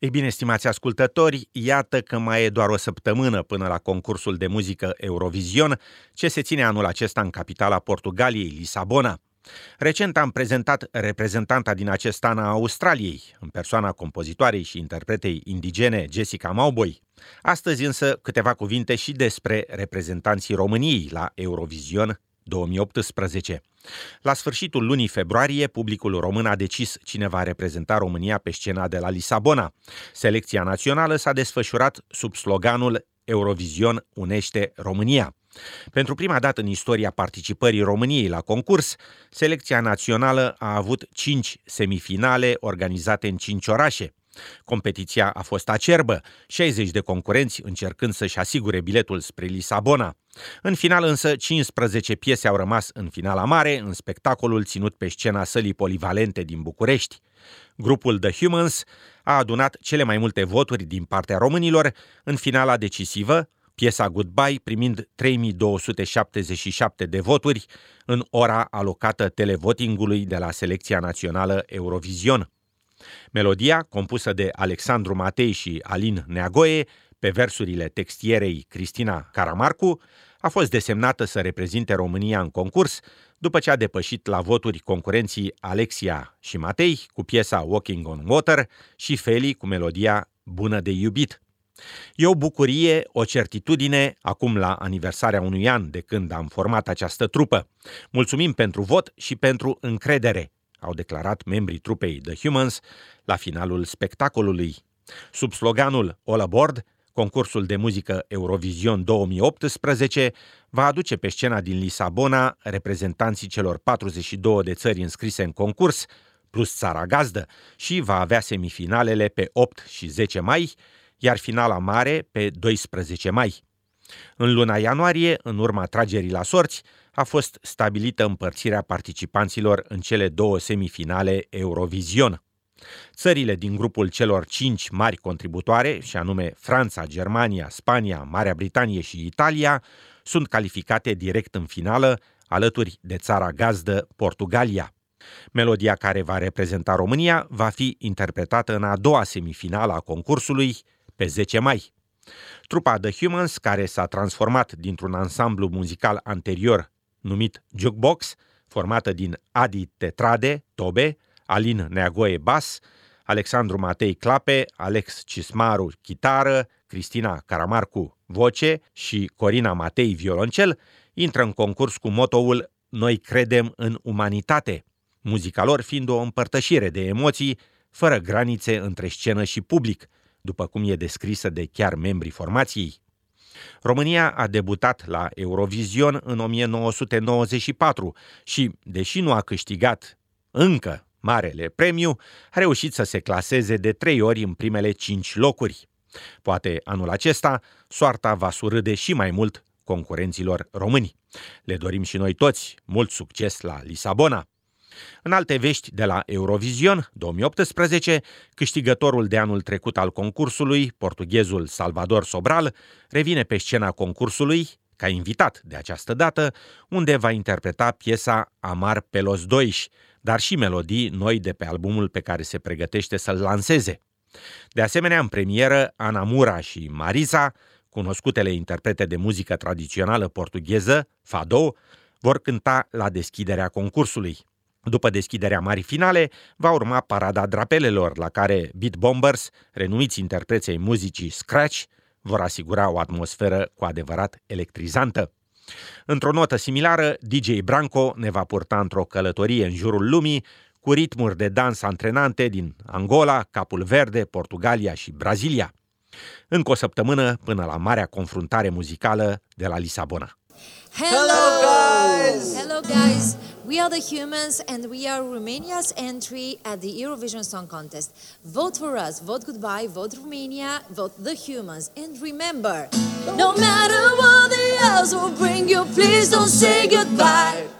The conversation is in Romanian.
Ei bine, stimați ascultători, iată că mai e doar o săptămână până la concursul de muzică Eurovision, ce se ține anul acesta în capitala Portugaliei, Lisabona. Recent am prezentat reprezentanta din acest an a Australiei, în persoana compozitoarei și interpretei indigene Jessica Mauboy. Astăzi însă câteva cuvinte și despre reprezentanții României la Eurovision 2018. La sfârșitul lunii februarie, publicul român a decis cine va reprezenta România pe scena de la Lisabona. Selecția națională s-a desfășurat sub sloganul Eurovision unește România. Pentru prima dată în istoria participării României la concurs, selecția națională a avut cinci semifinale organizate în cinci orașe. Competiția a fost acerbă, 60 de concurenți încercând să-și asigure biletul spre Lisabona. În final însă, 15 piese au rămas în finala mare, în spectacolul ținut pe scena sălii polivalente din București. Grupul The Humans a adunat cele mai multe voturi din partea românilor în finala decisivă, piesa Goodbye primind 3277 de voturi în ora alocată televotingului de la Selecția Națională Eurovision. Melodia, compusă de Alexandru Matei și Alin Neagoe, pe versurile textierei Cristina Caramarcu, a fost desemnată să reprezinte România în concurs, după ce a depășit la voturi concurenții Alexia și Matei cu piesa Walking on Water și Feli cu melodia Bună de iubit. E o bucurie, o certitudine, acum la aniversarea unui an de când am format această trupă. Mulțumim pentru vot și pentru încredere au declarat membrii trupei The Humans la finalul spectacolului. Sub sloganul All Aboard, concursul de muzică Eurovision 2018 va aduce pe scena din Lisabona reprezentanții celor 42 de țări înscrise în concurs, plus țara gazdă, și va avea semifinalele pe 8 și 10 mai, iar finala mare pe 12 mai. În luna ianuarie, în urma tragerii la sorți, a fost stabilită împărțirea participanților în cele două semifinale Eurovision. Țările din grupul celor cinci mari contributoare, și anume Franța, Germania, Spania, Marea Britanie și Italia, sunt calificate direct în finală, alături de țara gazdă Portugalia. Melodia care va reprezenta România va fi interpretată în a doua semifinală a concursului, pe 10 mai. Trupa The Humans, care s-a transformat dintr-un ansamblu muzical anterior numit Jukebox, formată din Adi Tetrade, tobe, Alin Neagoe bas, Alexandru Matei clape, Alex Cismaru chitară, Cristina Caramarcu voce și Corina Matei violoncel, intră în concurs cu motoul Noi credem în umanitate, muzica lor fiind o împărtășire de emoții fără granițe între scenă și public, după cum e descrisă de chiar membrii formației. România a debutat la Eurovision în 1994 și, deși nu a câștigat încă marele premiu, a reușit să se claseze de trei ori în primele cinci locuri. Poate anul acesta soarta va surâde și mai mult concurenților români. Le dorim și noi toți mult succes la Lisabona. În alte vești de la Eurovision 2018, câștigătorul de anul trecut al concursului, portughezul Salvador Sobral, revine pe scena concursului ca invitat de această dată, unde va interpreta piesa Amar Pelos Doiș, dar și melodii noi de pe albumul pe care se pregătește să-l lanseze. De asemenea, în premieră, Ana Mura și Marisa, cunoscutele interprete de muzică tradițională portugheză, Fado, vor cânta la deschiderea concursului. După deschiderea marii finale, va urma parada drapelelor, la care Beat Bombers, renumiți interpreței muzicii Scratch, vor asigura o atmosferă cu adevărat electrizantă. Într-o notă similară, DJ Branco ne va purta într-o călătorie în jurul lumii cu ritmuri de dans antrenante din Angola, Capul Verde, Portugalia și Brazilia. Încă o săptămână până la marea confruntare muzicală de la Lisabona. Hello guys! Hello guys! We are the humans and we are Romania's entry at the Eurovision Song Contest. Vote for us, vote goodbye, vote Romania, vote the humans. And remember, no matter what the else will bring you, please don't say goodbye.